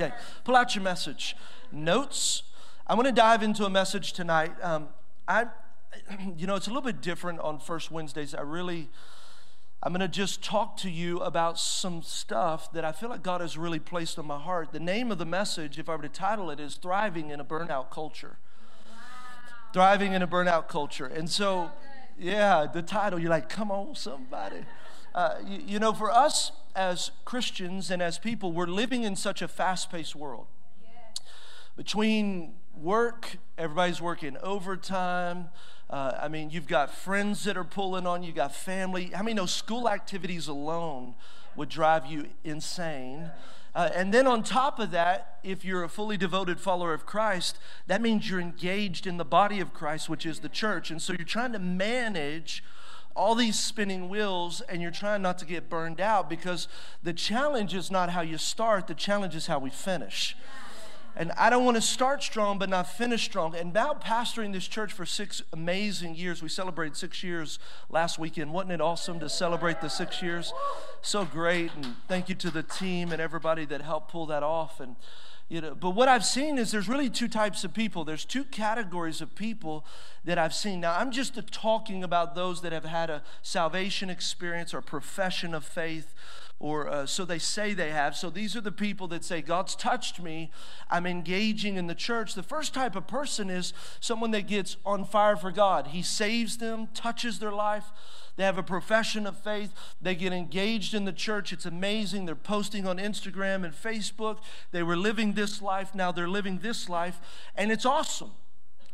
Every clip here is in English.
Okay, pull out your message notes. I want to dive into a message tonight. Um, I, you know, it's a little bit different on first Wednesdays. I really, I'm going to just talk to you about some stuff that I feel like God has really placed on my heart. The name of the message, if I were to title it, is Thriving in a Burnout Culture. Wow. Thriving in a Burnout Culture. And so, yeah, the title, you're like, come on, somebody. Uh, you, you know, for us as Christians and as people, we're living in such a fast paced world. Between work, everybody's working overtime. Uh, I mean, you've got friends that are pulling on you, got family. How many know school activities alone would drive you insane? Uh, and then on top of that, if you're a fully devoted follower of Christ, that means you're engaged in the body of Christ, which is the church. And so you're trying to manage all these spinning wheels and you're trying not to get burned out because the challenge is not how you start, the challenge is how we finish. And I don't want to start strong but not finish strong. And now, pastoring this church for six amazing years, we celebrated six years last weekend. Wasn't it awesome to celebrate the six years? So great. And thank you to the team and everybody that helped pull that off. And you know, but what I've seen is there's really two types of people. There's two categories of people that I've seen. Now, I'm just talking about those that have had a salvation experience or profession of faith, or uh, so they say they have. So these are the people that say, God's touched me. I'm engaging in the church. The first type of person is someone that gets on fire for God. He saves them, touches their life they have a profession of faith. They get engaged in the church. It's amazing. They're posting on Instagram and Facebook. They were living this life. Now they're living this life. And it's awesome.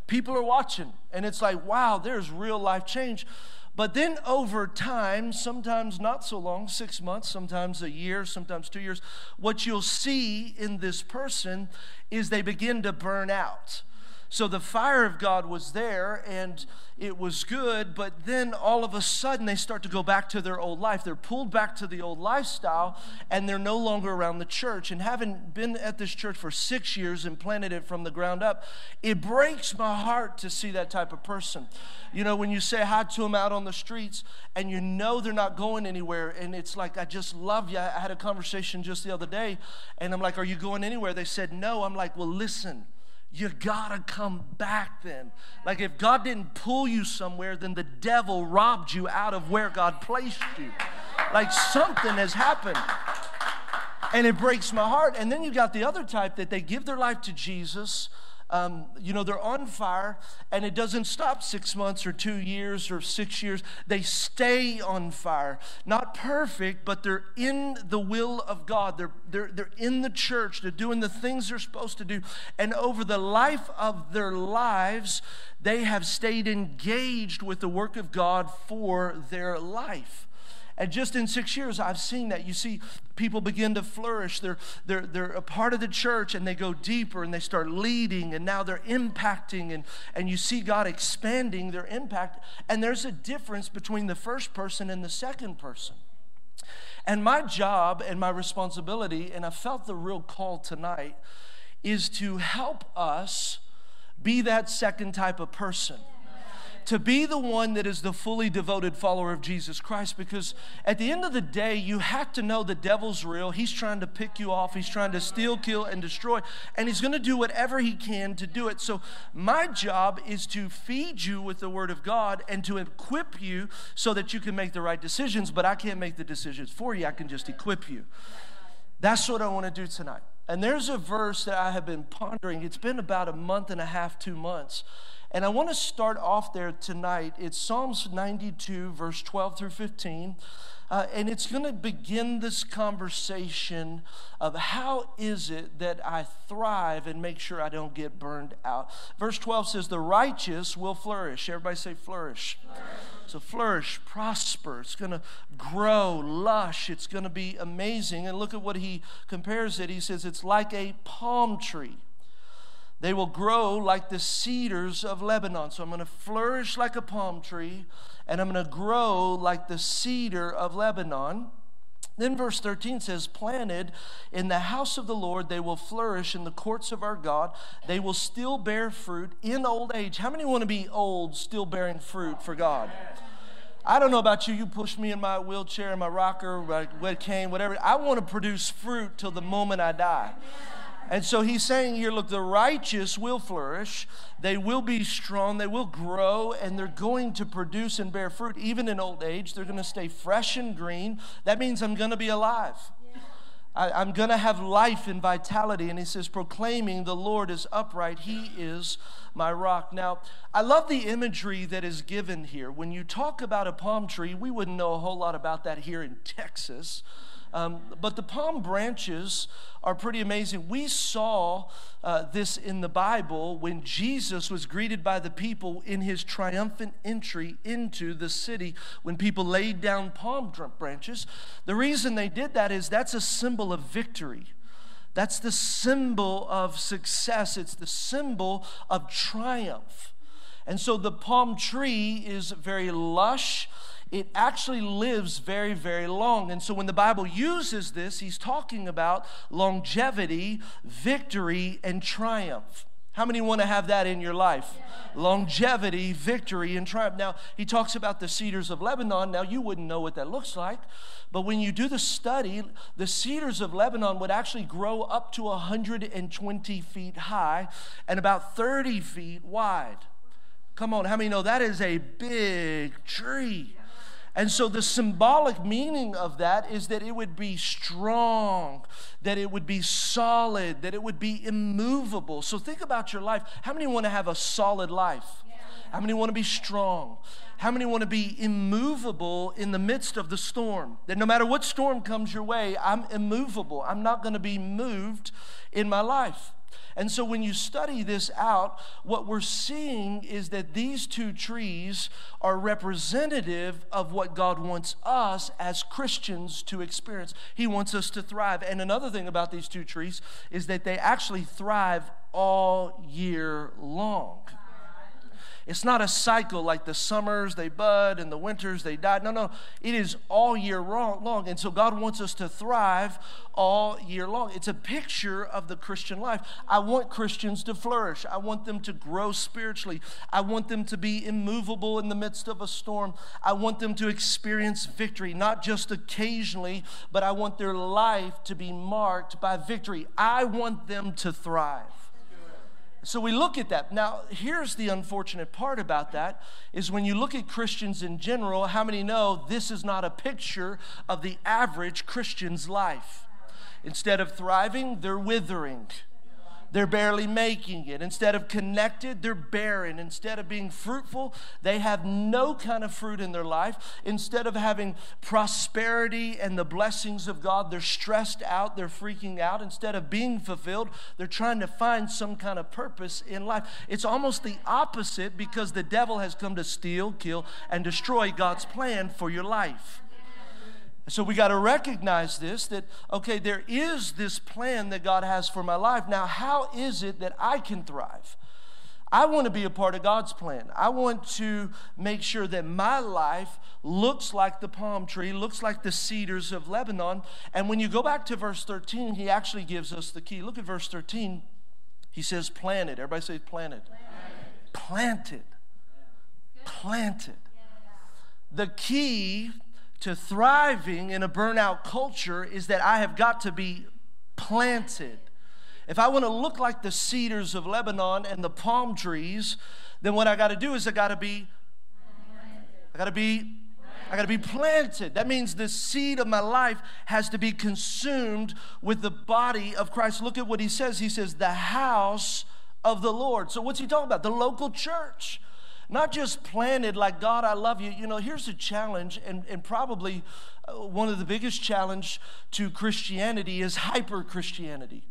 People are watching. And it's like, wow, there's real life change. But then over time, sometimes not so long, six months, sometimes a year, sometimes two years, what you'll see in this person is they begin to burn out. So the fire of God was there and it was good, but then all of a sudden they start to go back to their old life. They're pulled back to the old lifestyle and they're no longer around the church. And having been at this church for six years and planted it from the ground up, it breaks my heart to see that type of person. You know, when you say hi to them out on the streets and you know they're not going anywhere, and it's like, I just love you. I had a conversation just the other day and I'm like, Are you going anywhere? They said, No. I'm like, Well, listen you gotta come back then. Like if God didn't pull you somewhere, then the devil robbed you out of where God placed you. Like something has happened. And it breaks my heart. And then you got the other type that they give their life to Jesus um, you know, they're on fire, and it doesn't stop six months or two years or six years. They stay on fire. Not perfect, but they're in the will of God. They're, they're, they're in the church. They're doing the things they're supposed to do. And over the life of their lives, they have stayed engaged with the work of God for their life. And just in six years, I've seen that. You see people begin to flourish. They're, they're, they're a part of the church and they go deeper and they start leading and now they're impacting. And, and you see God expanding their impact. And there's a difference between the first person and the second person. And my job and my responsibility, and I felt the real call tonight, is to help us be that second type of person to be the one that is the fully devoted follower of Jesus Christ because at the end of the day, you have to know the devil's real. He's trying to pick you off, he's trying to steal, kill, and destroy, and he's going to do whatever he can to do it. So, my job is to feed you with the Word of God and to equip you so that you can make the right decisions, but I can't make the decisions for you, I can just equip you. That's what I want to do tonight. And there's a verse that I have been pondering. It's been about a month and a half, two months. And I want to start off there tonight. It's Psalms 92, verse 12 through 15. Uh, and it's going to begin this conversation of how is it that I thrive and make sure I don't get burned out. Verse 12 says, The righteous will flourish. Everybody say, flourish. flourish. So, flourish, prosper. It's going to grow, lush. It's going to be amazing. And look at what he compares it. He says, It's like a palm tree they will grow like the cedars of Lebanon. So I'm going to flourish like a palm tree, and I'm going to grow like the cedar of Lebanon. Then verse 13 says, Planted in the house of the Lord, they will flourish in the courts of our God. They will still bear fruit in old age. How many want to be old, still bearing fruit for God? I don't know about you. You push me in my wheelchair, in my rocker, my wet cane, whatever. I want to produce fruit till the moment I die. And so he's saying here, look, the righteous will flourish, they will be strong, they will grow, and they're going to produce and bear fruit. Even in old age, they're going to stay fresh and green. That means I'm going to be alive. I, am going to have life and vitality. And he says, proclaiming the Lord is upright, he is my rock. Now, I love the imagery that is given here. When you talk about a palm tree, we wouldn't know a whole lot about that here in Texas. Um, but the palm branches are pretty amazing. We saw uh, this in the Bible when Jesus was greeted by the people in his triumphant entry into the city when people laid down palm branches. The reason they did that is that's a symbol of victory. That's the symbol of success. It's the symbol of triumph. And so the palm tree is very lush it actually lives very, very long. And so when the Bible uses this, he's talking about longevity, victory, and triumph. How many want to have that in your life? Longevity, victory, and triumph. Now, he talks about the cedars of Lebanon. Now, you wouldn't know what that looks like, but when you do the study, the cedars of Lebanon would actually grow up to 120 feet high and about 30 feet wide. Come on, how many know that is a big tree? And so, the symbolic meaning of that is that it would be strong, that it would be solid, that it would be immovable. So, think about your life. How many want to have a solid life? How many want to be strong? How many want to be immovable in the midst of the storm? That no matter what storm comes your way, I'm immovable. I'm not going to be moved in my life. And so when you study this out, what we're seeing is that these two trees are representative of what God wants us as Christians to experience. He wants us to thrive. And another thing about these two trees is that they actually thrive all year long. It's not a cycle like the summers they bud and the winters they die. No, no. It is all year long. And so God wants us to thrive all year long. It's a picture of the Christian life. I want Christians to flourish. I want them to grow spiritually. I want them to be immovable in the midst of a storm. I want them to experience victory, not just occasionally, but I want their life to be marked by victory. I want them to thrive. So we look at that. Now, here's the unfortunate part about that is when you look at Christians in general, how many know this is not a picture of the average Christian's life? Instead of thriving, they're withering they're barely making it. Instead of connected, they're barren. Instead of being fruitful, they have no kind of fruit in their life. Instead of having prosperity and the blessings of God, they're stressed out, they're freaking out. Instead of being fulfilled, they're trying to find some kind of purpose in life. It's almost the opposite because the devil has come to steal, kill, and destroy God's plan for your life. So we got to recognize this that, okay, there is this plan that God has for my life. Now, how is it that I can thrive? I want to be a part of God's plan. I want to make sure that my life looks like the palm tree, looks like the cedars of Lebanon. And when you go back to verse 13, he actually gives us the key. Look at verse 13. He says, planted. Everybody say planted. Planted. Planted. planted. The key to thriving in a burnout culture is that I have got to be planted. If I want to look like the cedars of Lebanon and the palm trees, then what I got to do is I got to be I got to be I got to be planted. That means the seed of my life has to be consumed with the body of Christ. Look at what he says. He says, the house of the Lord. So, what's he talking about? The local church. Not just planted like, God, I love you. You know, here's a challenge, and, and probably uh, one of the biggest challenge to Christianity is hyper Christianity.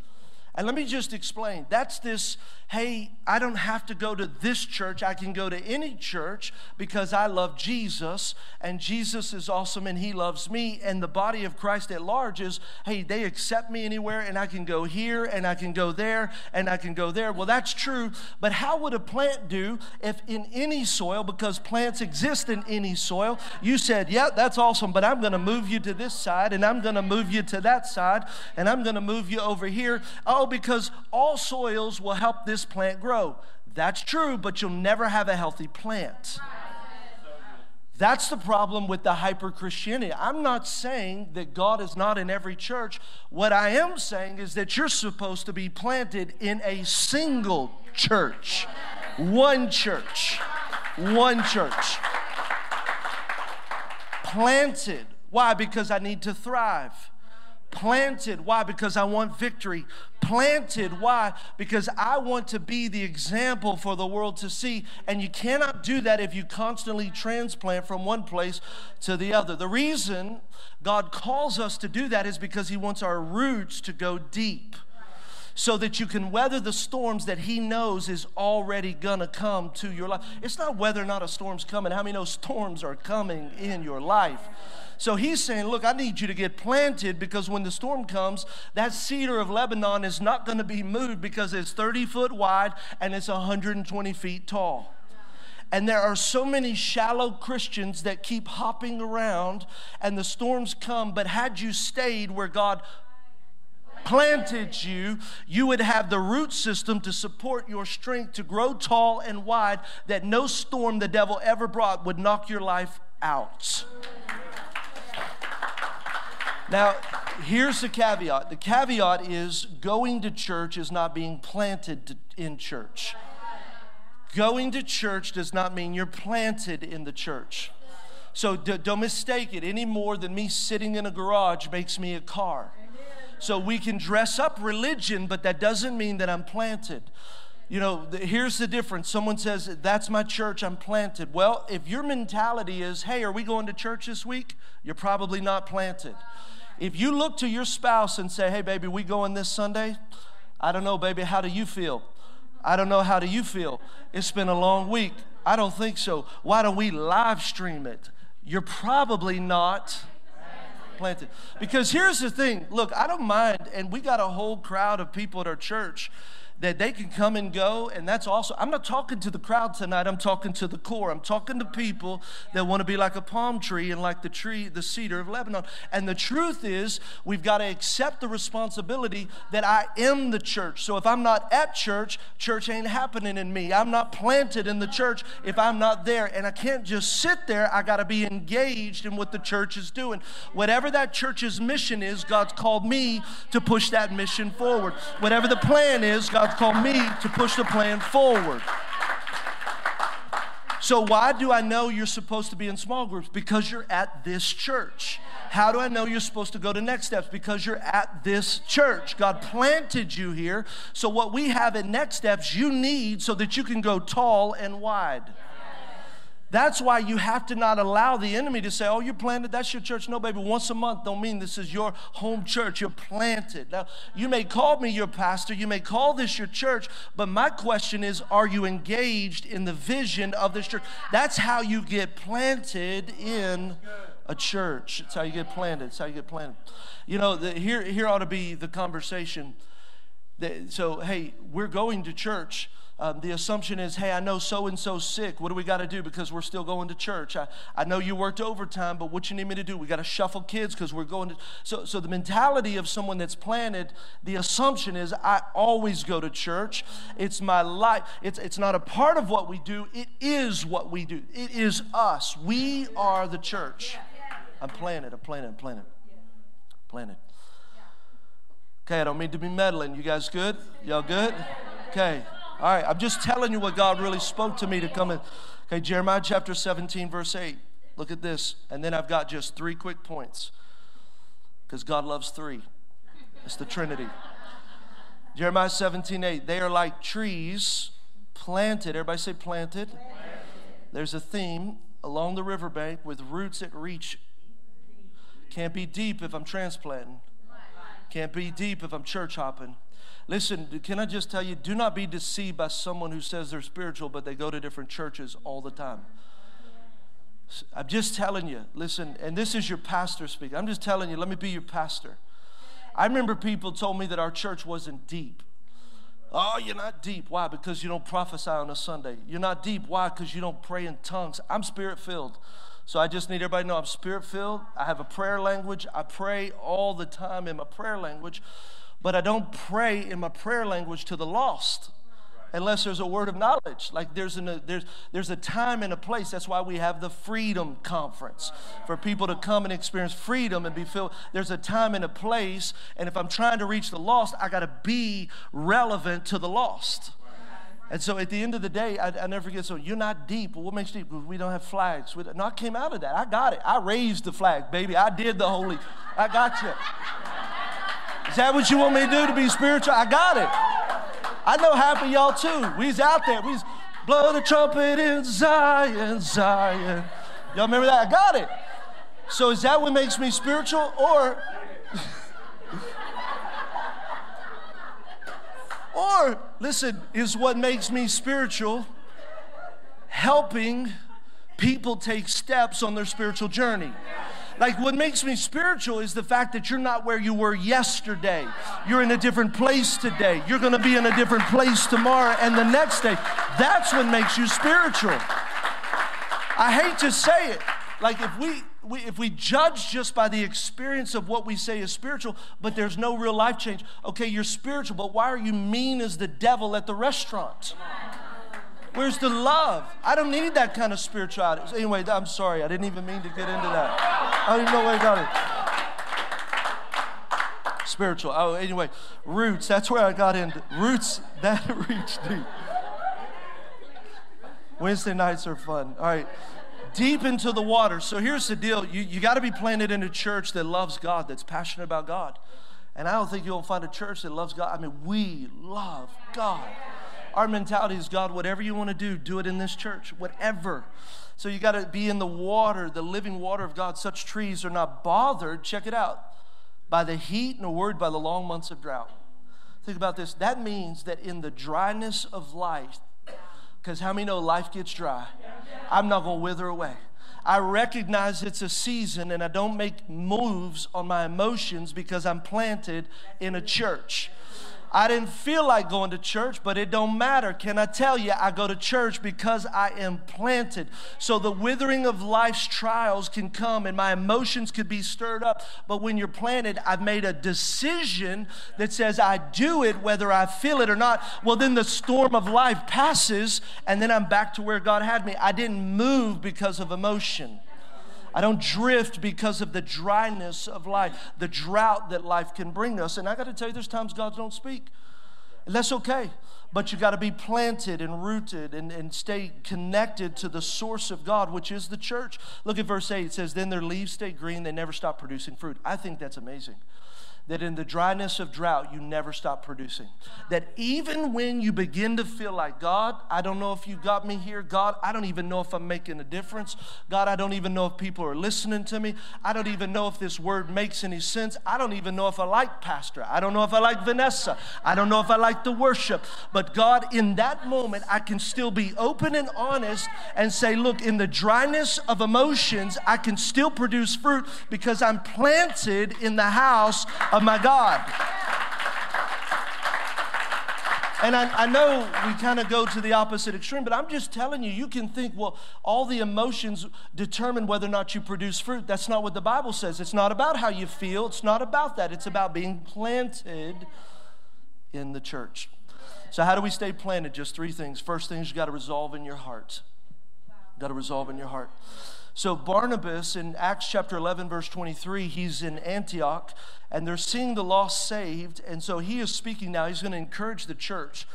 And let me just explain. That's this hey, I don't have to go to this church. I can go to any church because I love Jesus and Jesus is awesome and he loves me. And the body of Christ at large is hey, they accept me anywhere and I can go here and I can go there and I can go there. Well, that's true. But how would a plant do if in any soil, because plants exist in any soil, you said, yeah, that's awesome, but I'm going to move you to this side and I'm going to move you to that side and I'm going to move you over here? Oh, because all soils will help this plant grow. That's true, but you'll never have a healthy plant. That's the problem with the hyper Christianity. I'm not saying that God is not in every church. What I am saying is that you're supposed to be planted in a single church, one church, one church. Planted. Why? Because I need to thrive. Planted. Why? Because I want victory. Planted. Why? Because I want to be the example for the world to see. And you cannot do that if you constantly transplant from one place to the other. The reason God calls us to do that is because He wants our roots to go deep so that you can weather the storms that He knows is already gonna come to your life. It's not whether or not a storm's coming, how many know storms are coming in your life? So he's saying, Look, I need you to get planted because when the storm comes, that cedar of Lebanon is not going to be moved because it's 30 foot wide and it's 120 feet tall. And there are so many shallow Christians that keep hopping around and the storms come. But had you stayed where God planted you, you would have the root system to support your strength to grow tall and wide that no storm the devil ever brought would knock your life out. Now, here's the caveat the caveat is going to church is not being planted in church. Going to church does not mean you're planted in the church. So don't mistake it any more than me sitting in a garage makes me a car. So we can dress up religion, but that doesn't mean that I'm planted. You know, here's the difference. Someone says, That's my church, I'm planted. Well, if your mentality is, Hey, are we going to church this week? You're probably not planted. If you look to your spouse and say, hey, baby, we going this Sunday? I don't know, baby, how do you feel? I don't know, how do you feel? It's been a long week. I don't think so. Why don't we live stream it? You're probably not planted. Because here's the thing look, I don't mind, and we got a whole crowd of people at our church that they can come and go, and that's also, I'm not talking to the crowd tonight, I'm talking to the core. I'm talking to people that want to be like a palm tree and like the tree, the cedar of Lebanon. And the truth is, we've got to accept the responsibility that I am the church. So if I'm not at church, church ain't happening in me. I'm not planted in the church if I'm not there. And I can't just sit there, I got to be engaged in what the church is doing. Whatever that church's mission is, God's called me to push that mission forward. Whatever the plan is, God God's called me to push the plan forward. So, why do I know you're supposed to be in small groups? Because you're at this church. How do I know you're supposed to go to next steps? Because you're at this church. God planted you here. So, what we have at next steps, you need so that you can go tall and wide. That's why you have to not allow the enemy to say, oh, you're planted, that's your church. No, baby, once a month don't mean this is your home church. You're planted. Now, you may call me your pastor, you may call this your church, but my question is, are you engaged in the vision of this church? That's how you get planted in a church. It's how you get planted. It's how you get planted. You know, the, here, here ought to be the conversation. That, so, hey, we're going to church um, the assumption is, hey, I know so and so sick. What do we got to do because we're still going to church? I, I know you worked overtime, but what you need me to do? We got to shuffle kids because we're going to. So, so the mentality of someone that's planted, the assumption is, I always go to church. It's my life. It's, it's not a part of what we do, it is what we do. It is us. We are the church. I'm planted, I'm planted, I'm planted. Planted. Okay, I don't mean to be meddling. You guys good? Y'all good? Okay. All right, I'm just telling you what God really spoke to me to come in. Okay, Jeremiah chapter 17, verse 8. Look at this. And then I've got just three quick points because God loves three. It's the Trinity. Jeremiah 17, 8. They are like trees planted. Everybody say planted. planted. There's a theme along the riverbank with roots that reach. Can't be deep if I'm transplanting. Can't be deep if I'm church hopping. Listen, can I just tell you, do not be deceived by someone who says they're spiritual, but they go to different churches all the time. I'm just telling you, listen, and this is your pastor speaking. I'm just telling you, let me be your pastor. I remember people told me that our church wasn't deep. Oh, you're not deep. Why? Because you don't prophesy on a Sunday. You're not deep. Why? Because you don't pray in tongues. I'm spirit filled. So I just need everybody to know I'm spirit filled. I have a prayer language. I pray all the time in my prayer language but I don't pray in my prayer language to the lost. unless there's a word of knowledge. Like there's, an, a, there's, there's a time and a place. That's why we have the Freedom Conference for people to come and experience freedom and be filled. There's a time and a place. And if I'm trying to reach the lost, I got to be relevant to the lost. And so at the end of the day, I, I never forget. So you're not deep. Well, what makes deep? We don't have flags. We, no, I came out of that. I got it. I raised the flag, baby. I did the holy. I got you. Is that what you want me to do to be spiritual? I got it. I know half of y'all too. We's out there. We's blow the trumpet in Zion, Zion. Y'all remember that? I got it. So is that what makes me spiritual? Or Or, listen, is what makes me spiritual helping people take steps on their spiritual journey. Like, what makes me spiritual is the fact that you're not where you were yesterday. You're in a different place today. You're gonna be in a different place tomorrow and the next day. That's what makes you spiritual. I hate to say it. Like, if we, we, if we judge just by the experience of what we say is spiritual, but there's no real life change, okay, you're spiritual, but why are you mean as the devil at the restaurant? Where's the love? I don't need that kind of spirituality. Anyway, I'm sorry, I didn't even mean to get into that. I don't even know where I got it. Spiritual. Oh, anyway, roots, that's where I got into. Roots, that reach deep. Wednesday nights are fun. All right deep into the water. So here's the deal you, you got to be planted in a church that loves God, that's passionate about God. And I don't think you'll find a church that loves God. I mean, we love God. Our mentality is God, whatever you want to do, do it in this church, whatever. So you got to be in the water, the living water of God. Such trees are not bothered, check it out, by the heat nor worried by the long months of drought. Think about this. That means that in the dryness of life, because how many know life gets dry? I'm not going to wither away. I recognize it's a season and I don't make moves on my emotions because I'm planted in a church. I didn't feel like going to church, but it don't matter. Can I tell you, I go to church because I am planted. So the withering of life's trials can come and my emotions could be stirred up. But when you're planted, I've made a decision that says I do it whether I feel it or not. Well, then the storm of life passes and then I'm back to where God had me. I didn't move because of emotion. I don't drift because of the dryness of life, the drought that life can bring us. And I got to tell you, there's times God don't speak. And that's okay. But you got to be planted and rooted and, and stay connected to the source of God, which is the church. Look at verse 8. It says, Then their leaves stay green, they never stop producing fruit. I think that's amazing that in the dryness of drought, you never stop producing. That even when you begin to feel like, God, I don't know if you got me here. God, I don't even know if I'm making a difference. God, I don't even know if people are listening to me. I don't even know if this word makes any sense. I don't even know if I like Pastor. I don't know if I like Vanessa. I don't know if I like the worship. But God, in that moment, I can still be open and honest and say, look, in the dryness of emotions, I can still produce fruit because I'm planted in the house of my God. And I, I, know we kind of go to the opposite extreme, but I'm just telling you, you can think, well, all the emotions determine whether or not you produce fruit. That's not what the Bible says. It's not about how you feel, it's not about that. It's about being planted in the church. So, how do we stay planted? Just three things. First thing is you got to resolve in your heart. Got to resolve in your heart. So, Barnabas in Acts chapter 11, verse 23, he's in Antioch and they're seeing the lost saved. And so he is speaking now. He's going to encourage the church.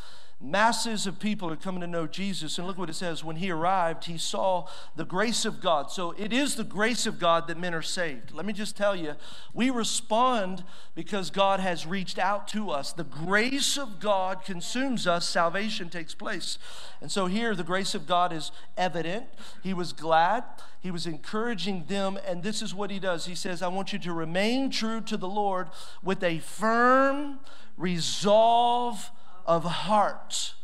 Masses of people are coming to know Jesus. And look what it says when he arrived, he saw the grace of God. So it is the grace of God that men are saved. Let me just tell you, we respond because God has reached out to us. The grace of God consumes us, salvation takes place. And so here, the grace of God is evident. He was glad, he was encouraging them. And this is what he does He says, I want you to remain true to the Lord with a firm resolve of heart.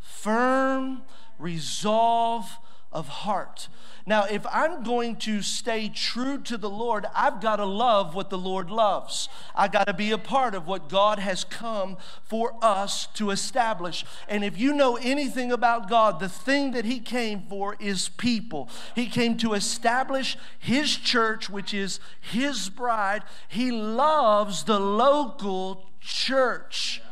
Firm resolve of heart. Now, if I'm going to stay true to the Lord, I've got to love what the Lord loves. I got to be a part of what God has come for us to establish. And if you know anything about God, the thing that He came for is people. He came to establish His church, which is His bride. He loves the local church.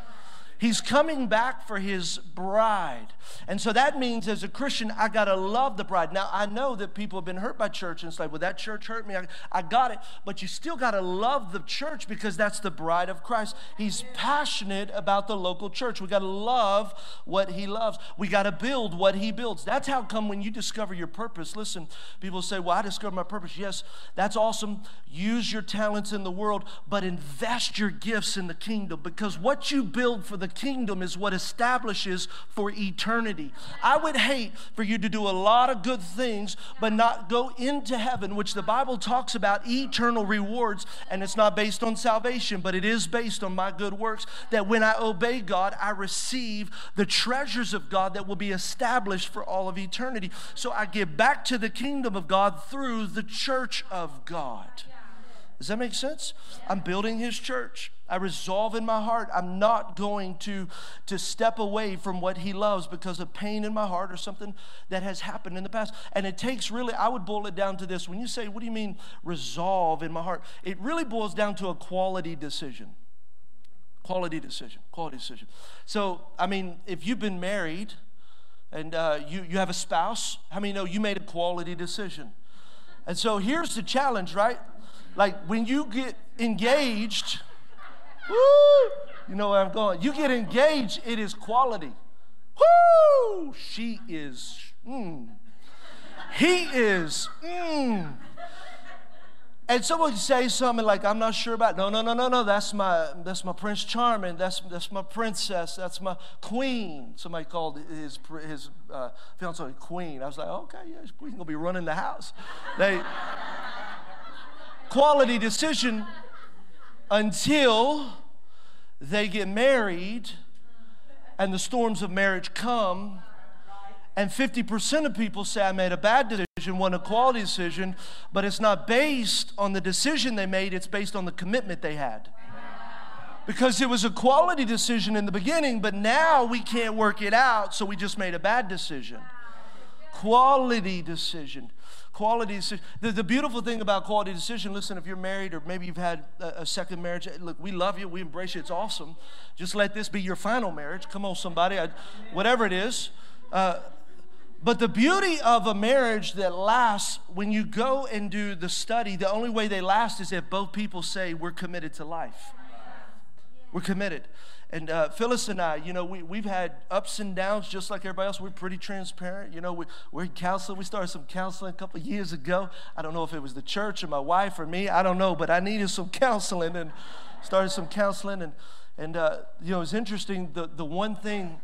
He's coming back for his bride. And so that means as a Christian, I got to love the bride. Now, I know that people have been hurt by church and it's like, well, that church hurt me. I, I got it. But you still got to love the church because that's the bride of Christ. He's passionate about the local church. We got to love what he loves. We got to build what he builds. That's how come when you discover your purpose, listen, people say, well, I discovered my purpose. Yes, that's awesome. Use your talents in the world, but invest your gifts in the kingdom because what you build for the kingdom is what establishes for eternity. I would hate for you to do a lot of good things, but not go into heaven, which the Bible talks about eternal rewards, and it's not based on salvation, but it is based on my good works. That when I obey God, I receive the treasures of God that will be established for all of eternity. So I give back to the kingdom of God through the church of God. Does that make sense? I'm building his church. I resolve in my heart I'm not going to, to step away from what he loves because of pain in my heart or something that has happened in the past. And it takes really, I would boil it down to this. When you say, What do you mean resolve in my heart? It really boils down to a quality decision. Quality decision. Quality decision. So, I mean, if you've been married and uh, you, you have a spouse, how many know you made a quality decision? And so here's the challenge, right? Like when you get engaged, woo, you know where I'm going. You get engaged, it is quality. Woo! She is, mm. He is, mm. And someone can say something like, I'm not sure about, no, no, no, no, no, that's my, that's my Prince Charming, that's, that's my princess, that's my queen. Somebody called his, his uh, fiance queen. I was like, okay, yeah, queen's gonna be running the house. They, quality decision until they get married and the storms of marriage come. And 50% of people say, I made a bad decision, one a quality decision, but it's not based on the decision they made, it's based on the commitment they had. Because it was a quality decision in the beginning, but now we can't work it out, so we just made a bad decision. Quality decision quality decision. The, the beautiful thing about quality decision, listen, if you're married or maybe you've had a, a, second marriage, look, we love you, we embrace you, it's awesome. Just let this be your final marriage. Come on, somebody, I, whatever it is. Uh, but the beauty of a marriage that lasts, when you go and do the study, the only way they last is if both people say, We're committed to life. We're committed. And uh, Phyllis and I, you know, we, we've had ups and downs just like everybody else. We're pretty transparent. You know, we, we're in counseling. We started some counseling a couple years ago. I don't know if it was the church or my wife or me. I don't know, but I needed some counseling and started some counseling. And, and uh, you know, it's interesting. The, the one thing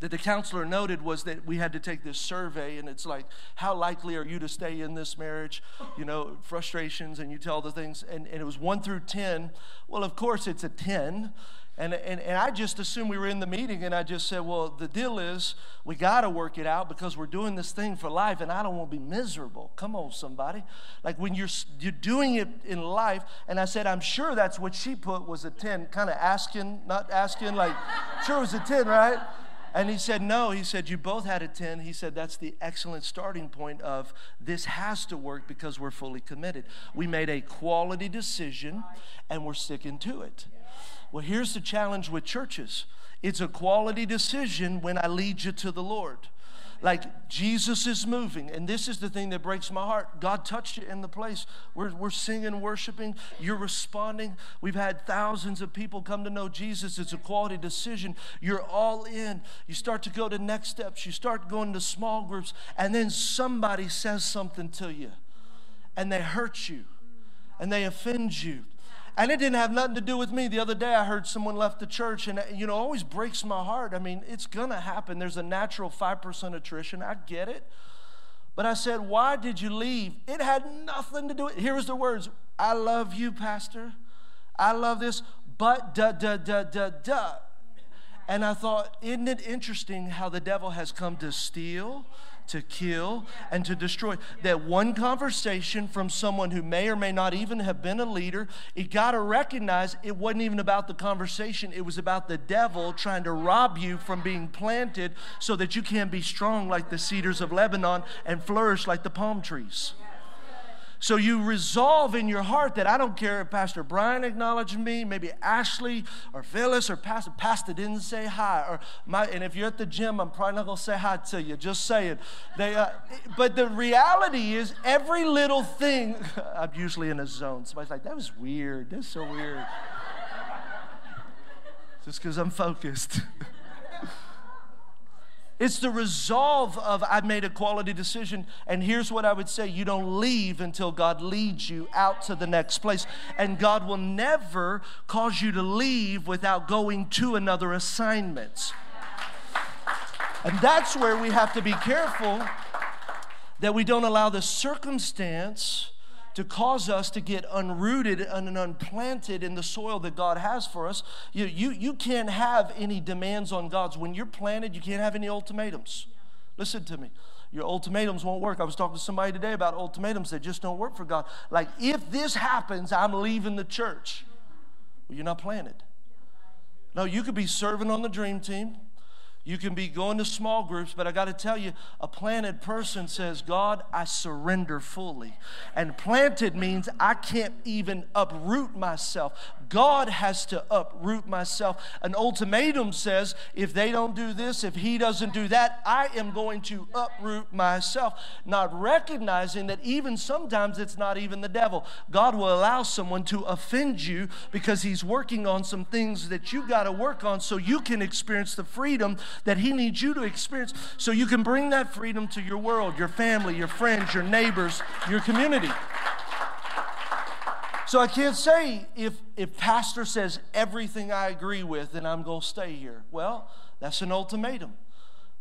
that the counselor noted was that we had to take this survey and it's like how likely are you to stay in this marriage you know frustrations and you tell the things and, and it was 1 through 10 well of course it's a 10 and, and, and I just assumed we were in the meeting, and I just said, Well, the deal is we got to work it out because we're doing this thing for life, and I don't want to be miserable. Come on, somebody. Like when you're, you're doing it in life, and I said, I'm sure that's what she put was a 10, kind of asking, not asking, like, sure it was a 10, right? And he said, No. He said, You both had a 10. He said, That's the excellent starting point of this has to work because we're fully committed. We made a quality decision and we're sticking to it. Well, here's the challenge with churches it's a quality decision when I lead you to the Lord. Like Jesus is moving, and this is the thing that breaks my heart. God touched you in the place. We're, we're singing, worshiping, you're responding. We've had thousands of people come to know Jesus. It's a quality decision. You're all in. You start to go to next steps, you start going to small groups, and then somebody says something to you, and they hurt you, and they offend you and it didn't have nothing to do with me. The other day I heard someone left the church, and you know, always breaks my heart. I mean, it's gonna happen. There's a natural 5% attrition. I get it. But I said, Why did you leave? It had nothing to do with Here was the words I love you, Pastor. I love this, but da da da da da. And I thought, isn't it interesting how the devil has come to steal, to kill, and to destroy. That one conversation from someone who may or may not even have been a leader, you got to recognize it wasn't even about the conversation, it was about the devil trying to rob you from being planted so that you can be strong like the cedars of Lebanon and flourish like the palm trees. So you resolve in your heart that I don't care if Pastor Brian acknowledged me, maybe Ashley or Phyllis or Pastor Pastor didn't say hi, or my. And if you're at the gym, I'm probably not gonna say hi to you. Just say it. They, uh, but the reality is, every little thing. I'm usually in a zone. Somebody's like, "That was weird. That's so weird." Just because I'm focused. It's the resolve of I've made a quality decision. And here's what I would say you don't leave until God leads you out to the next place. And God will never cause you to leave without going to another assignment. And that's where we have to be careful that we don't allow the circumstance to cause us to get unrooted and unplanted in the soil that God has for us. You, you, you can't have any demands on God's. When you're planted, you can't have any ultimatums. Listen to me. Your ultimatums won't work. I was talking to somebody today about ultimatums that just don't work for God. Like, if this happens, I'm leaving the church. Well, you're not planted. No, you could be serving on the dream team. You can be going to small groups, but I got to tell you, a planted person says, God, I surrender fully. And planted means I can't even uproot myself. God has to uproot myself. An ultimatum says, if they don't do this, if he doesn't do that, I am going to uproot myself. Not recognizing that even sometimes it's not even the devil. God will allow someone to offend you because he's working on some things that you got to work on so you can experience the freedom that He needs you to experience so you can bring that freedom to your world, your family, your friends, your neighbors, your community. So I can't say if, if pastor says everything I agree with, then I'm going to stay here. Well, that's an ultimatum.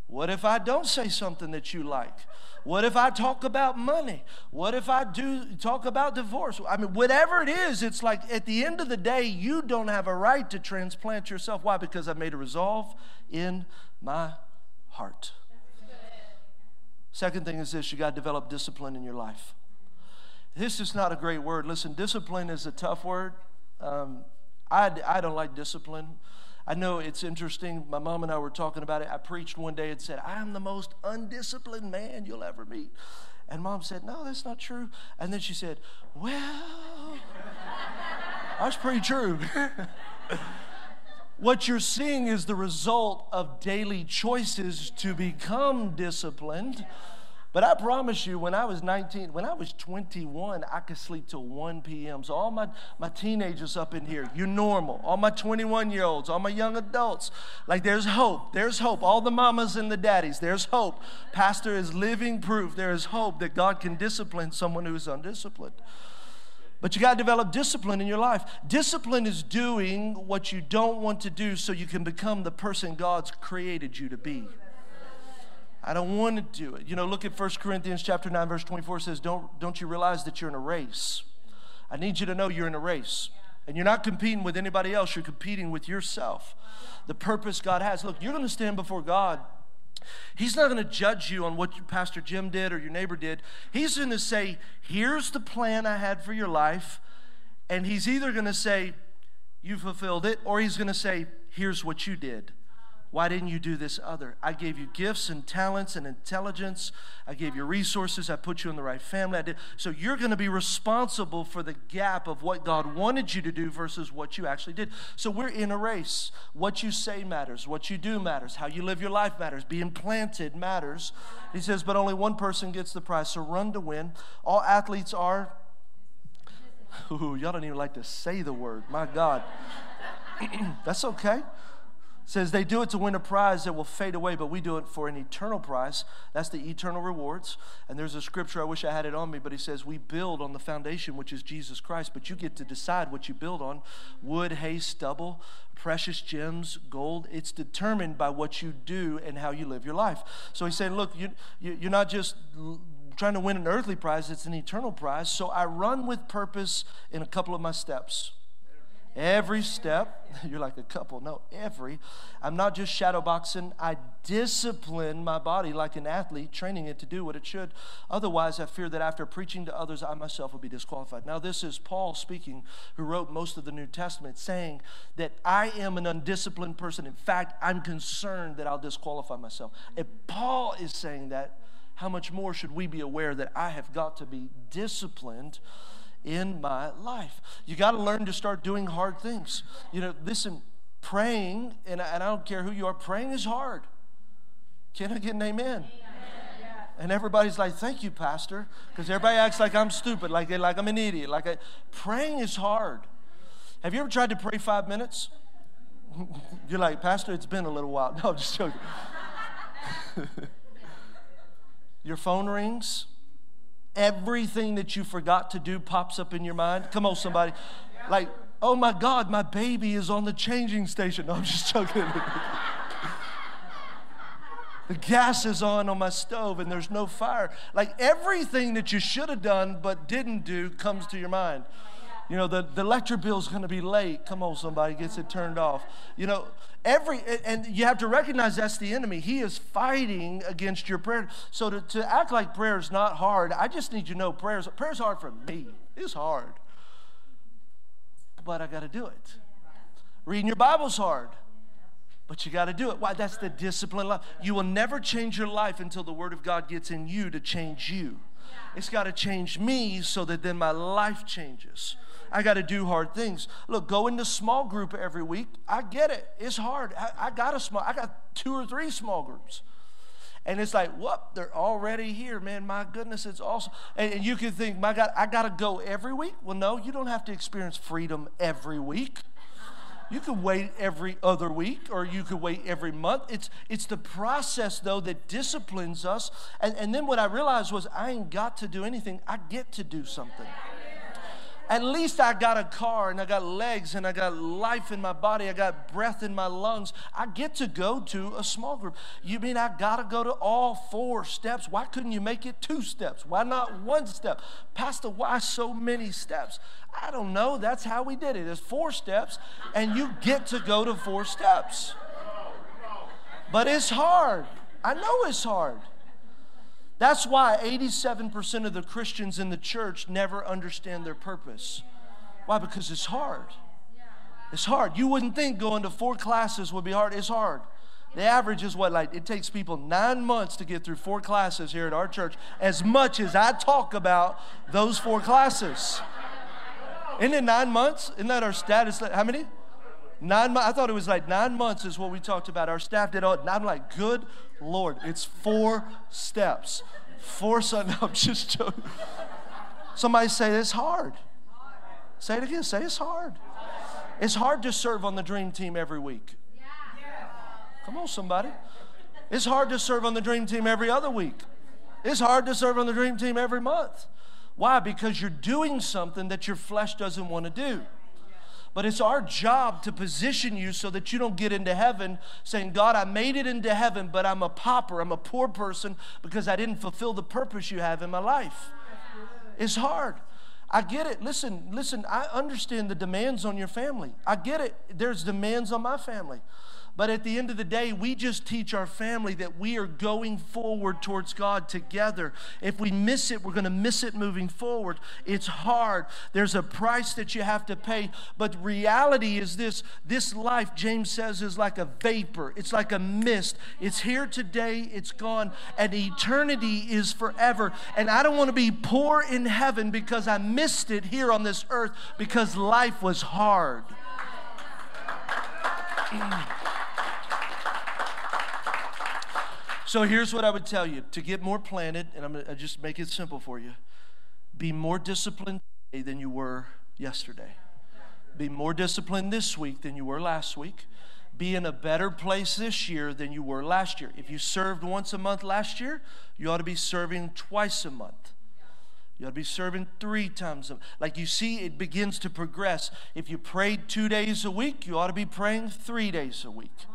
What if I don't say something that you like? What if I talk about money? What if I do talk about divorce? I mean, whatever it is, it's like at the end of the day, you don't have a right to transplant yourself. Why? Because I made a resolve in my heart. Second thing is this you got to develop discipline in your life. This is not a great word. Listen, discipline is a tough word. Um, I, I don't like discipline. I know it's interesting. My mom and I were talking about it. I preached one day and said, I am the most undisciplined man you'll ever meet. And mom said, No, that's not true. And then she said, Well, that's pretty true. what you're seeing is the result of daily choices to become disciplined. But I promise you, when I was 19, when I was 21, I could sleep till 1 p.m. So all my, my teenagers up in here, you're normal. All my 21 year olds, all my young adults, like there's hope. There's hope. All the mamas and the daddies, there's hope. Pastor is living proof. There is hope that God can discipline someone who is undisciplined. But you got to develop discipline in your life. Discipline is doing what you don't want to do so you can become the person God's created you to be. I don't want to do it. You know, look at 1 Corinthians chapter 9 verse 24 says, "Don't don't you realize that you're in a race? I need you to know you're in a race." And you're not competing with anybody else, you're competing with yourself. The purpose God has. Look, you're going to stand before God He's not going to judge you on what Pastor Jim did or your neighbor did. He's going to say, Here's the plan I had for your life. And he's either going to say, You fulfilled it, or he's going to say, Here's what you did. Why didn't you do this other? I gave you gifts and talents and intelligence. I gave you resources. I put you in the right family. I did. So you're going to be responsible for the gap of what God wanted you to do versus what you actually did. So we're in a race. What you say matters. What you do matters. How you live your life matters. Being planted matters. He says, but only one person gets the prize. So run to win. All athletes are. Ooh, y'all don't even like to say the word. My God. That's okay says they do it to win a prize that will fade away, but we do it for an eternal prize. That's the eternal rewards. And there's a scripture, I wish I had it on me, but he says, We build on the foundation, which is Jesus Christ, but you get to decide what you build on wood, hay, stubble, precious gems, gold. It's determined by what you do and how you live your life. So he's saying, Look, you, you're not just trying to win an earthly prize, it's an eternal prize. So I run with purpose in a couple of my steps. Every step, you're like a couple. No, every. I'm not just shadowboxing. I discipline my body like an athlete, training it to do what it should. Otherwise, I fear that after preaching to others, I myself will be disqualified. Now, this is Paul speaking, who wrote most of the New Testament, saying that I am an undisciplined person. In fact, I'm concerned that I'll disqualify myself. If Paul is saying that, how much more should we be aware that I have got to be disciplined in my life? You got to learn to start doing hard things. You know, listen, praying, and I, and I don't care who you are, praying is hard. Can I get an amen? And everybody's like, "Thank you, Pastor," because everybody acts like I'm stupid, like they like I'm an idiot. Like I, praying is hard. Have you ever tried to pray five minutes? You're like, Pastor, it's been a little while. No, I'm just joking. your phone rings. Everything that you forgot to do pops up in your mind. Come on, somebody. Like, oh my God, my baby is on the changing station. No, I'm just joking. the gas is on on my stove and there's no fire. Like everything that you should have done but didn't do comes to your mind. You know, the, the electric bill's going to be late. Come on, somebody gets it turned off. You know, every, and you have to recognize that's the enemy. He is fighting against your prayer. So to, to act like prayer is not hard, I just need you to know prayer's, prayer's hard for me. It's hard. But I got to do it. Reading your Bible's hard. But you got to do it. Why? That's the discipline life. You will never change your life until the Word of God gets in you to change you. It's got to change me so that then my life changes. I got to do hard things. Look, go into small group every week. I get it. It's hard. I, I got a small, I got two or three small groups. And it's like, what? They're already here, man. My goodness, it's awesome. And, and you can think, my God, I got to go every week. Well, no, you don't have to experience freedom every week. You could wait every other week or you could wait every month. It's, it's the process, though, that disciplines us. And, and then what I realized was I ain't got to do anything, I get to do something. At least I got a car and I got legs and I got life in my body. I got breath in my lungs. I get to go to a small group. You mean I got to go to all four steps? Why couldn't you make it two steps? Why not one step? Pastor, why so many steps? I don't know. That's how we did it. It's four steps and you get to go to four steps. But it's hard. I know it's hard. That's why 87% of the Christians in the church never understand their purpose. Why? Because it's hard. It's hard. You wouldn't think going to four classes would be hard. It's hard. The average is what, like, it takes people nine months to get through four classes here at our church, as much as I talk about those four classes. Isn't it nine months? Isn't that our status? How many? Nine months. I thought it was like nine months is what we talked about. Our staff did all. And I'm like, good Lord, it's four steps. Four son. No, I'm just joking. Somebody say it's hard. Say it again. Say it's hard. It's hard to serve on the dream team every week. Come on, somebody. It's hard to serve on the dream team every other week. It's hard to serve on the dream team every month. Why? Because you're doing something that your flesh doesn't want to do. But it's our job to position you so that you don't get into heaven saying, God, I made it into heaven, but I'm a pauper, I'm a poor person because I didn't fulfill the purpose you have in my life. It's hard. I get it. Listen, listen, I understand the demands on your family. I get it. There's demands on my family. But at the end of the day, we just teach our family that we are going forward towards God together. If we miss it, we're going to miss it moving forward. It's hard. There's a price that you have to pay. But reality is this this life, James says, is like a vapor, it's like a mist. It's here today, it's gone, and eternity is forever. And I don't want to be poor in heaven because I missed it here on this earth because life was hard. So here's what I would tell you to get more planted, and I'm going to just make it simple for you be more disciplined today than you were yesterday. Be more disciplined this week than you were last week. Be in a better place this year than you were last year. If you served once a month last year, you ought to be serving twice a month. You ought to be serving three times. A, like you see, it begins to progress. If you prayed two days a week, you ought to be praying three days a week.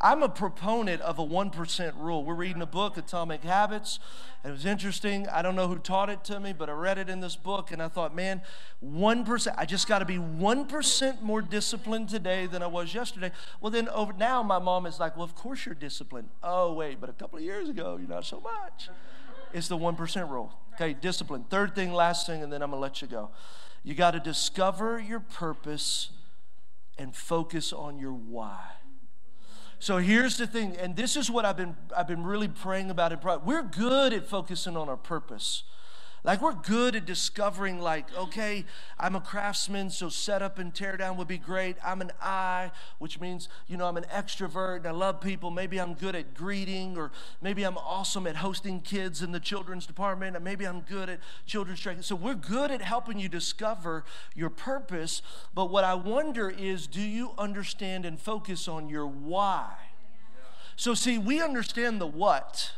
I'm a proponent of a 1% rule. We're reading a book, Atomic Habits. It was interesting. I don't know who taught it to me, but I read it in this book and I thought, man, 1%, I just got to be 1% more disciplined today than I was yesterday. Well, then over now, my mom is like, well, of course you're disciplined. Oh, wait, but a couple of years ago, you're not so much. It's the 1% rule. Okay, discipline. Third thing, last thing, and then I'm going to let you go. You got to discover your purpose and focus on your why. So here's the thing, and this is what I've been I've been really praying about in private. We're good at focusing on our purpose. Like we're good at discovering, like, okay, I'm a craftsman, so set up and tear down would be great. I'm an I, which means, you know, I'm an extrovert and I love people. Maybe I'm good at greeting, or maybe I'm awesome at hosting kids in the children's department, and maybe I'm good at children's training. So we're good at helping you discover your purpose. But what I wonder is, do you understand and focus on your why? So, see, we understand the what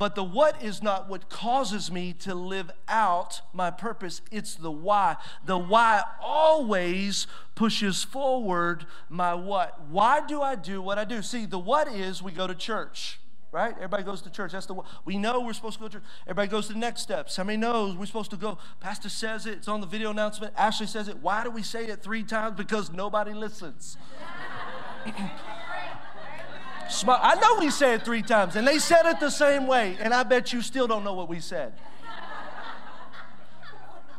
but the what is not what causes me to live out my purpose, it's the why. The why always pushes forward my what. Why do I do what I do? See, the what is we go to church right? Everybody goes to church. That's the what. we know we're supposed to go to church. Everybody goes to the next steps. How many knows we're supposed to go? Pastor says it. It's on the video announcement. Ashley says it. Why do we say it three times? Because nobody listens. Smart. I know we said it three times, and they said it the same way, and I bet you still don't know what we said.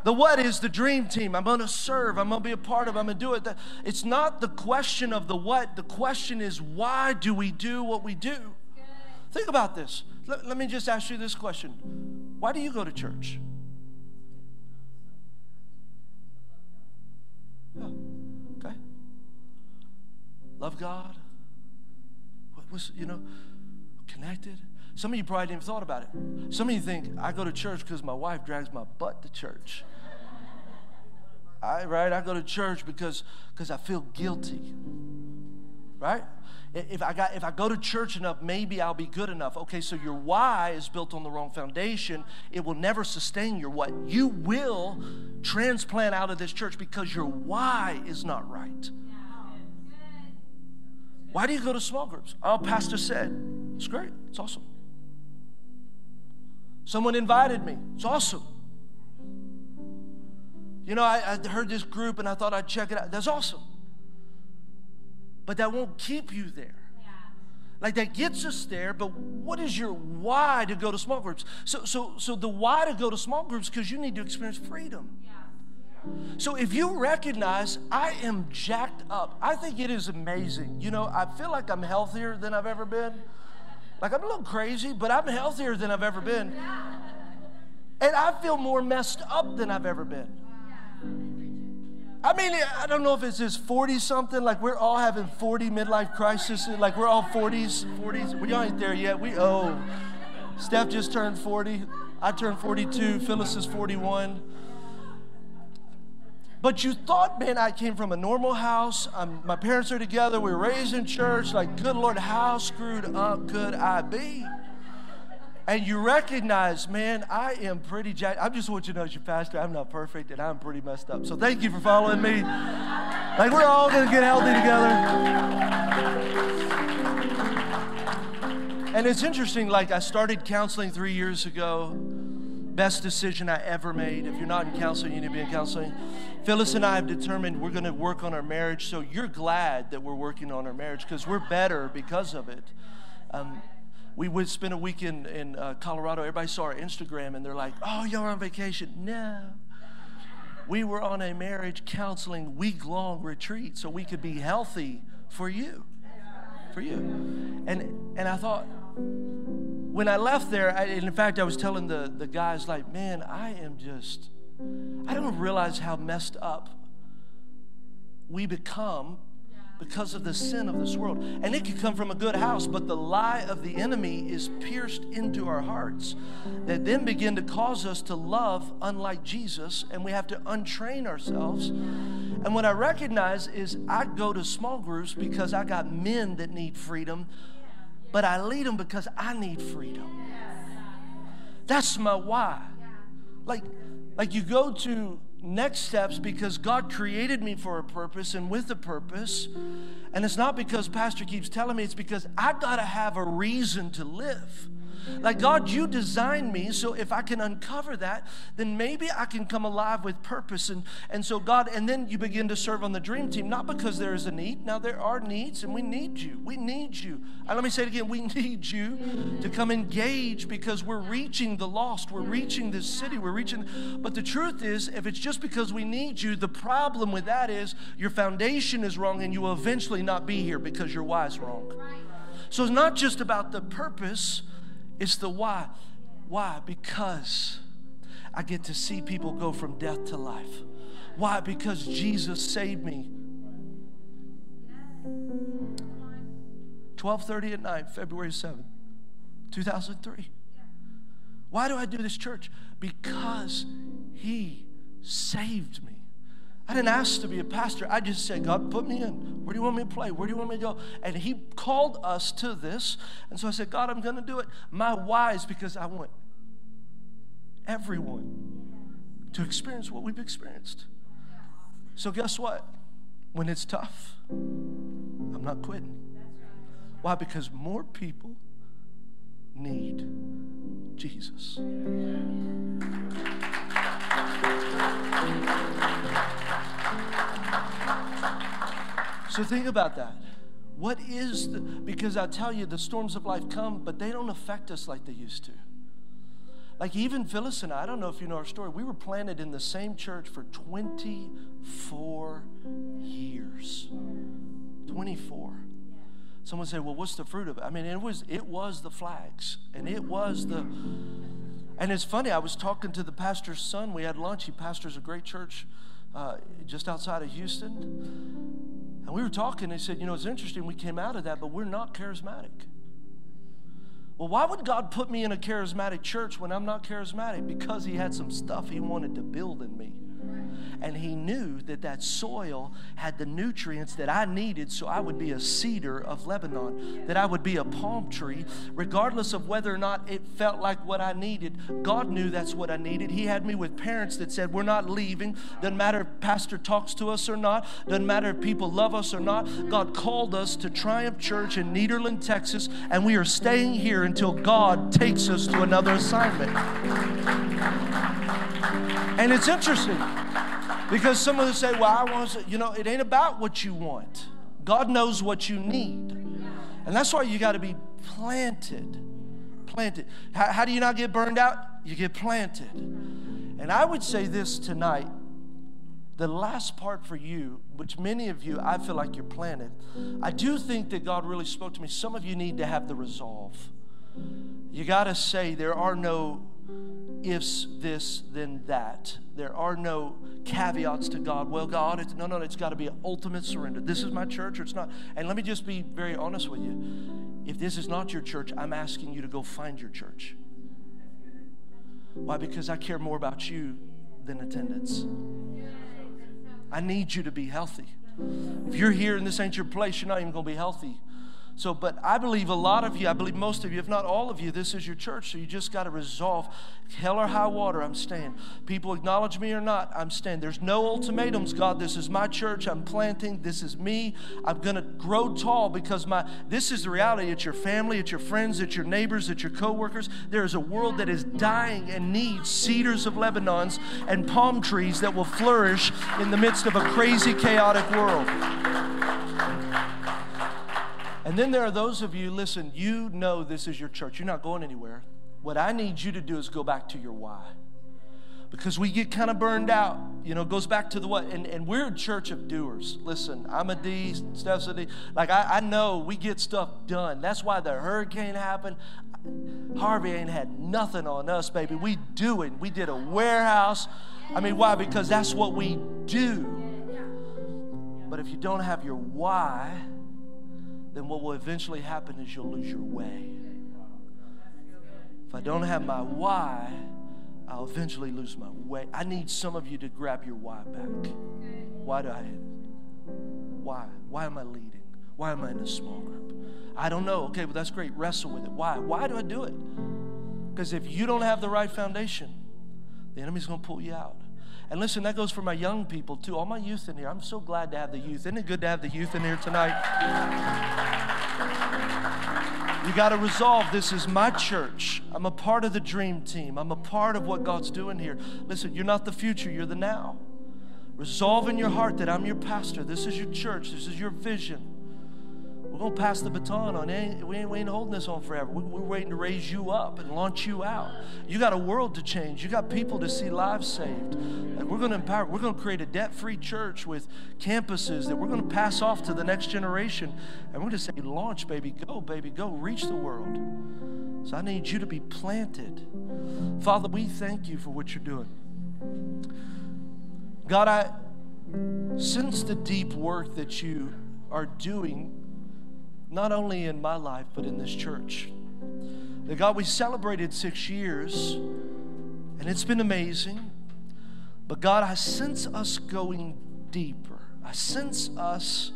The what is the dream team. I'm going to serve. I'm going to be a part of. I'm going to do it. It's not the question of the what. The question is why do we do what we do? Think about this. Let, let me just ask you this question. Why do you go to church? Oh, okay. Love God was, you know, connected. Some of you probably didn't even thought about it. Some of you think I go to church because my wife drags my butt to church. I right, I go to church because because I feel guilty. Right? If I got if I go to church enough, maybe I'll be good enough. Okay, so your why is built on the wrong foundation. It will never sustain your what. You will transplant out of this church because your why is not right. Why do you go to small groups? Oh, pastor said. It's great. It's awesome. Someone invited me. It's awesome. You know, I, I, heard this group and I thought I'd check it out. That's awesome. But that won't keep you there. Like that gets us there, but what is your why to go to small groups? So, so, so the why to go to small groups because you need to experience freedom. Yeah. So if you recognize I am jacked up, I think it is amazing. You know, I feel like I'm healthier than I've ever been. Like I'm a little crazy, but I'm healthier than I've ever been. And I feel more messed up than I've ever been. I mean, I don't know if it's just 40 something, like we're all having 40 midlife crises. like we're all 40s, 40s. We ain't there yet. We, oh, Steph just turned 40. I turned 42. Phyllis is 41. But you thought, man, I came from a normal house. I'm, my parents are together. We were raised in church. Like, good Lord, how screwed up could I be? And you recognize, man, I am pretty jacked. I just want you to know, as your pastor, I'm not perfect and I'm pretty messed up. So thank you for following me. Like, we're all going to get healthy together. And it's interesting, like, I started counseling three years ago. Best decision I ever made. If you're not in counseling, you need to be in counseling. Phyllis and I have determined we're going to work on our marriage. So you're glad that we're working on our marriage because we're better because of it. Um, we would spend a week in, in uh, Colorado. Everybody saw our Instagram and they're like, oh, y'all are on vacation. No. We were on a marriage counseling week long retreat so we could be healthy for you. For you. And, and I thought, when I left there, I, in fact, I was telling the, the guys, like, man, I am just I don't realize how messed up we become because of the sin of this world. And it could come from a good house, but the lie of the enemy is pierced into our hearts that then begin to cause us to love unlike Jesus, and we have to untrain ourselves. And what I recognize is I go to small groups because I got men that need freedom, but I lead them because I need freedom. That's my why. Like, like you go to next steps because God created me for a purpose and with a purpose. And it's not because Pastor keeps telling me, it's because I got to have a reason to live. Like, God, you designed me, so if I can uncover that, then maybe I can come alive with purpose. And, and so, God, and then you begin to serve on the dream team, not because there is a need. Now, there are needs, and we need you. We need you. And let me say it again we need you to come engage because we're reaching the lost. We're reaching this city. We're reaching. But the truth is, if it's just because we need you, the problem with that is your foundation is wrong, and you will eventually not be here because your why is wrong. So it's not just about the purpose, it's the why. Why? Because I get to see people go from death to life. Why? Because Jesus saved me. 12:30 at night, February 7, 2003. Why do I do this church? Because he saved me. I didn't ask to be a pastor. I just said, God, put me in. Where do you want me to play? Where do you want me to go? And He called us to this. And so I said, God, I'm going to do it. My why is because I want everyone to experience what we've experienced. So, guess what? When it's tough, I'm not quitting. Why? Because more people need Jesus. So think about that. What is the, because I tell you, the storms of life come, but they don't affect us like they used to. Like even Phyllis and I, I don't know if you know our story, we were planted in the same church for 24 years. 24. Someone said, "Well, what's the fruit of it?" I mean, it was it was the flags, and it was the. And it's funny. I was talking to the pastor's son. We had lunch. He pastors a great church uh, just outside of Houston. And we were talking, they said, You know, it's interesting, we came out of that, but we're not charismatic. Well, why would God put me in a charismatic church when I'm not charismatic? Because He had some stuff He wanted to build in me and he knew that that soil had the nutrients that I needed so I would be a cedar of Lebanon, that I would be a palm tree, regardless of whether or not it felt like what I needed. God knew that's what I needed. He had me with parents that said, We're not leaving. Doesn't matter if pastor talks to us or not, doesn't matter if people love us or not. God called us to Triumph Church in Nederland, Texas, and we are staying here until God takes us to another assignment. And it's interesting because some of us say, well, I want to, you know, it ain't about what you want. God knows what you need. And that's why you got to be planted. Planted. How, how do you not get burned out? You get planted. And I would say this tonight the last part for you, which many of you, I feel like you're planted. I do think that God really spoke to me. Some of you need to have the resolve. You got to say, there are no ifs, this, then that. There are no caveats to God. Well, God, it's, no, no, it's got to be ultimate surrender. This is my church or it's not. And let me just be very honest with you. If this is not your church, I'm asking you to go find your church. Why? Because I care more about you than attendance. I need you to be healthy. If you're here and this ain't your place, you're not even going to be healthy. So, but I believe a lot of you, I believe most of you, if not all of you, this is your church. So you just got to resolve hell or high water, I'm staying. People acknowledge me or not, I'm staying. There's no ultimatums, God. This is my church. I'm planting. This is me. I'm going to grow tall because my this is the reality. It's your family, it's your friends, it's your neighbors, it's your coworkers. There is a world that is dying and needs cedars of Lebanon's and palm trees that will flourish in the midst of a crazy, chaotic world. And then there are those of you, listen, you know this is your church. You're not going anywhere. What I need you to do is go back to your why. Because we get kind of burned out. You know, goes back to the what. And, and we're a church of doers. Listen, I'm a D, Steph's a D. Like, I, I know we get stuff done. That's why the hurricane happened. Harvey ain't had nothing on us, baby. We do it. We did a warehouse. I mean, why? Because that's what we do. But if you don't have your why, then what will eventually happen is you'll lose your way. If I don't have my why, I'll eventually lose my way. I need some of you to grab your why back. Why do I? Why? Why am I leading? Why am I in a small group? I don't know. Okay, well, that's great. Wrestle with it. Why? Why do I do it? Because if you don't have the right foundation, the enemy's going to pull you out. And listen, that goes for my young people too, all my youth in here. I'm so glad to have the youth. Isn't it good to have the youth in here tonight? You got to resolve this is my church. I'm a part of the dream team. I'm a part of what God's doing here. Listen, you're not the future, you're the now. Resolve in your heart that I'm your pastor. This is your church. This is your vision. We're going to pass the baton on. We ain't, we ain't holding this on forever. We're waiting to raise you up and launch you out. You got a world to change. You got people to see lives saved. And we're going to empower. We're going to create a debt-free church with campuses that we're going to pass off to the next generation. And we're going to say, launch, baby, go, baby, go, reach the world. So I need you to be planted. Father, we thank you for what you're doing. God, I sense the deep work that you are doing, not only in my life, but in this church. That God, we celebrated six years, and it's been amazing. But God, I sense us going deeper. I sense us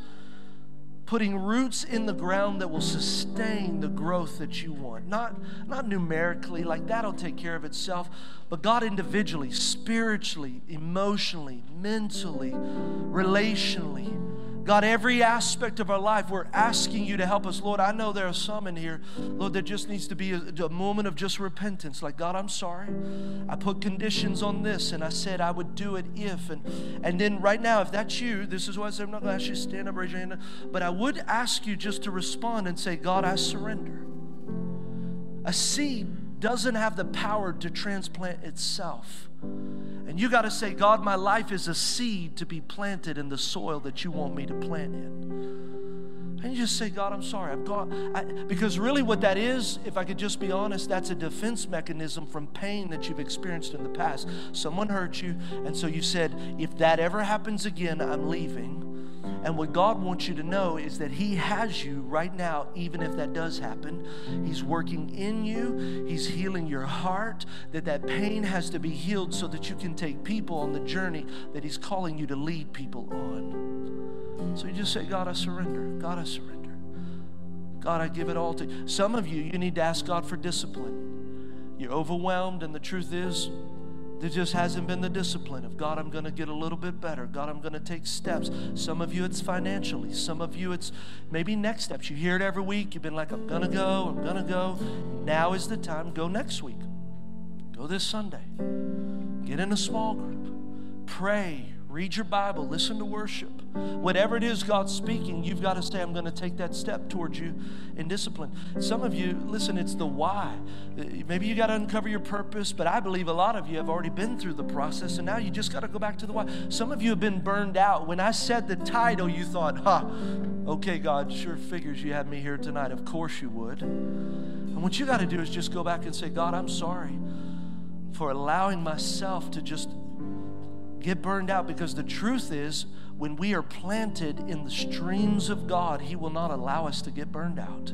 putting roots in the ground that will sustain the growth that you want. Not, not numerically, like that'll take care of itself, but God individually, spiritually, emotionally, mentally, relationally. God, every aspect of our life, we're asking you to help us. Lord, I know there are some in here, Lord, there just needs to be a, a, moment of just repentance. Like, God, I'm sorry. I put conditions on this and I said I would do it if. And, and then right now, if that's you, this is why I said I'm not going to ask you to stand up, raise your hand. But I would ask you just to respond and say, God, I surrender. A seed doesn't have the power to transplant itself. And you got to say, God, my life is a seed to be planted in the soil that you want me to plant in. And you just say, God, I'm sorry. I've got, I, because really what that is, if I could just be honest, that's a defense mechanism from pain that you've experienced in the past. Someone hurt you, and so you said, if that ever happens again, I'm leaving. And what God wants you to know is that He has you right now, even if that does happen. He's working in you, He's healing your heart, that that pain has to be healed so that you can take people on the journey that He's calling you to lead people on. So you just say, God, I surrender. God, I surrender. God, I give it all to you. Some of you, you need to ask God for discipline. You're overwhelmed, and the truth is, there just hasn't been the discipline of God, I'm going to get a little bit better. God, I'm going to take steps. Some of you, it's financially. Some of you, it's maybe next steps. You hear it every week. You've been like, I'm going to go, I'm going to go. Now is the time. Go next week. Go this Sunday. Get in a small group. Pray. Read your Bible, listen to worship. Whatever it is God's speaking, you've got to say, I'm going to take that step towards you in discipline. Some of you, listen, it's the why. Uh, maybe you got to uncover your purpose, but I believe a lot of you have already been through the process, and now you just got to go back to the why. Some of you have been burned out. When I said the title, you thought, ha, okay, God, sure figures you had me here tonight. Of course you would. And what you got to do is just go back and say, God, I'm sorry for allowing myself to just get burned out because the truth is, when we are planted in the streams of God, He will not allow us to get burned out.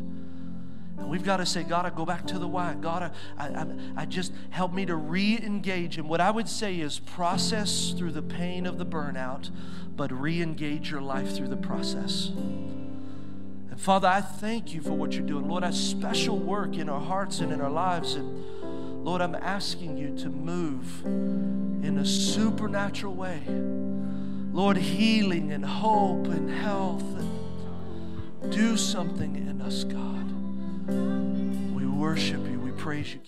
And we've got to say, God, I go back to the why. God, I, I, I just help me to re engage. And what I would say is process through the pain of the burnout, but re engage your life through the process. And Father, I thank you for what you're doing. Lord, I special work in our hearts and in our lives. And Lord, I'm asking you to move in a supernatural way. Lord, healing and hope and health. And do something in us, God. We worship you. We praise you.